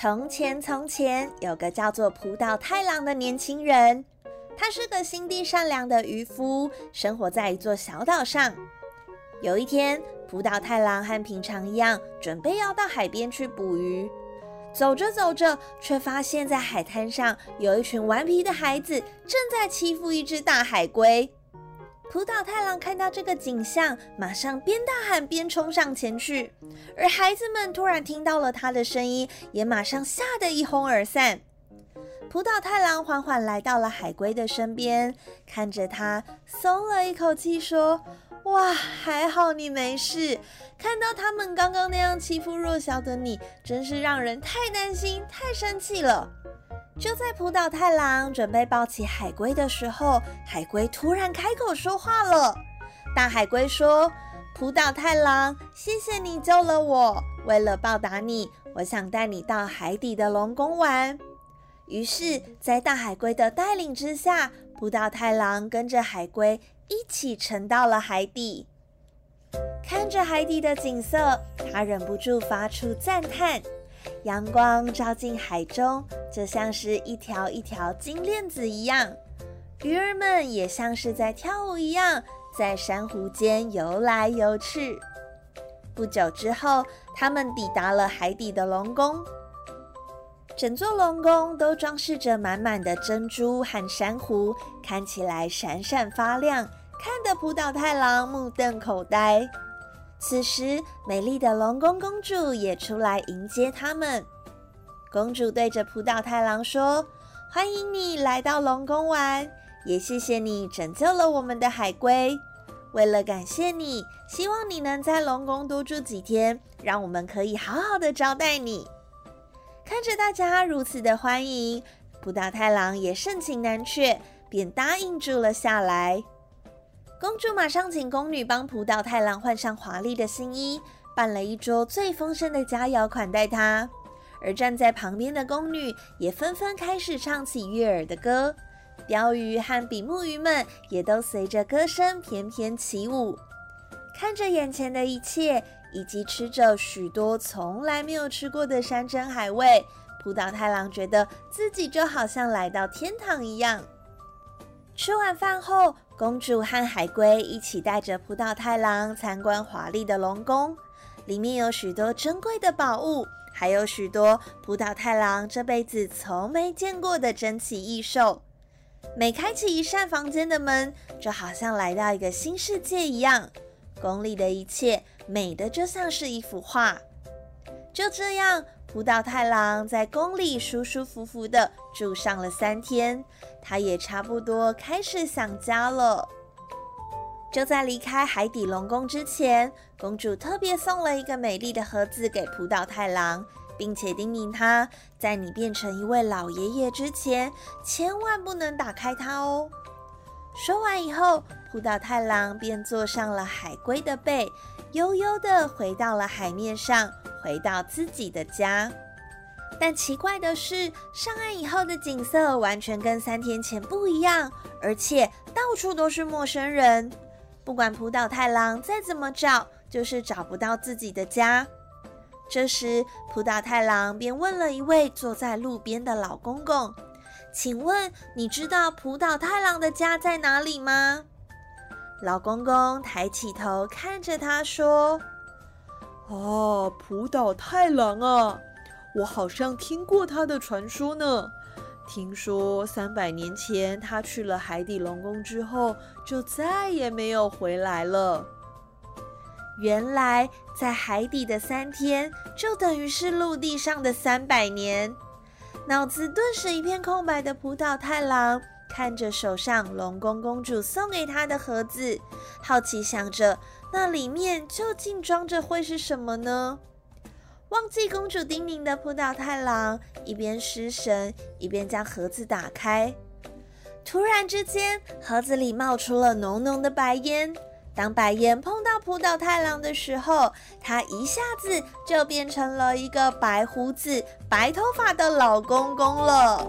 从前，从前有个叫做浦岛太郎的年轻人，他是个心地善良的渔夫，生活在一座小岛上。有一天，浦岛太郎和平常一样，准备要到海边去捕鱼。走着走着，却发现，在海滩上有一群顽皮的孩子正在欺负一只大海龟。浦岛太郎看到这个景象，马上边大喊边冲上前去。而孩子们突然听到了他的声音，也马上吓得一哄而散。浦岛太郎缓缓来到了海龟的身边，看着他，松了一口气，说。哇，还好你没事。看到他们刚刚那样欺负弱小的你，真是让人太担心、太生气了。就在浦岛太郎准备抱起海龟的时候，海龟突然开口说话了。大海龟说：“浦岛太郎，谢谢你救了我。为了报答你，我想带你到海底的龙宫玩。”于是，在大海龟的带领之下，浦岛太郎跟着海龟。一起沉到了海底，看着海底的景色，他忍不住发出赞叹。阳光照进海中，就像是一条一条金链子一样。鱼儿们也像是在跳舞一样，在珊瑚间游来游去。不久之后，他们抵达了海底的龙宫。整座龙宫都装饰着满满的珍珠和珊瑚，看起来闪闪发亮。看得浦岛太郎目瞪口呆。此时，美丽的龙宫公主也出来迎接他们。公主对着浦岛太郎说：“欢迎你来到龙宫玩，也谢谢你拯救了我们的海龟。为了感谢你，希望你能在龙宫多住几天，让我们可以好好的招待你。”看着大家如此的欢迎，浦岛太郎也盛情难却，便答应住了下来。公主马上请宫女帮浦岛太郎换上华丽的新衣，办了一桌最丰盛的佳肴款待他。而站在旁边的宫女也纷纷开始唱起悦耳的歌，鲷鱼和比目鱼们也都随着歌声翩翩起舞。看着眼前的一切，以及吃着许多从来没有吃过的山珍海味，浦岛太郎觉得自己就好像来到天堂一样。吃完饭后，公主和海龟一起带着浦岛太郎参观华丽的龙宫，里面有许多珍贵的宝物，还有许多浦岛太郎这辈子从没见过的珍奇异兽。每开启一扇房间的门，就好像来到一个新世界一样。宫里的一切美的就像是一幅画。就这样。浦岛太郎在宫里舒舒服服的住上了三天，他也差不多开始想家了。就在离开海底龙宫之前，公主特别送了一个美丽的盒子给浦岛太郎，并且叮咛他，在你变成一位老爷爷之前，千万不能打开它哦。说完以后，浦岛太郎便坐上了海龟的背，悠悠的回到了海面上。回到自己的家，但奇怪的是，上岸以后的景色完全跟三天前不一样，而且到处都是陌生人。不管浦岛太郎再怎么找，就是找不到自己的家。这时，浦岛太郎便问了一位坐在路边的老公公：“请问你知道浦岛太郎的家在哪里吗？”老公公抬起头看着他说。哦，浦岛太郎啊，我好像听过他的传说呢。听说三百年前他去了海底龙宫之后，就再也没有回来了。原来在海底的三天，就等于是陆地上的三百年。脑子顿时一片空白的浦岛太郎，看着手上龙宫公主送给他的盒子，好奇想着。那里面究竟装着会是什么呢？忘记公主叮咛的浦岛太郎一边失神，一边将盒子打开。突然之间，盒子里冒出了浓浓的白烟。当白烟碰到浦岛太郎的时候，他一下子就变成了一个白胡子、白头发的老公公了。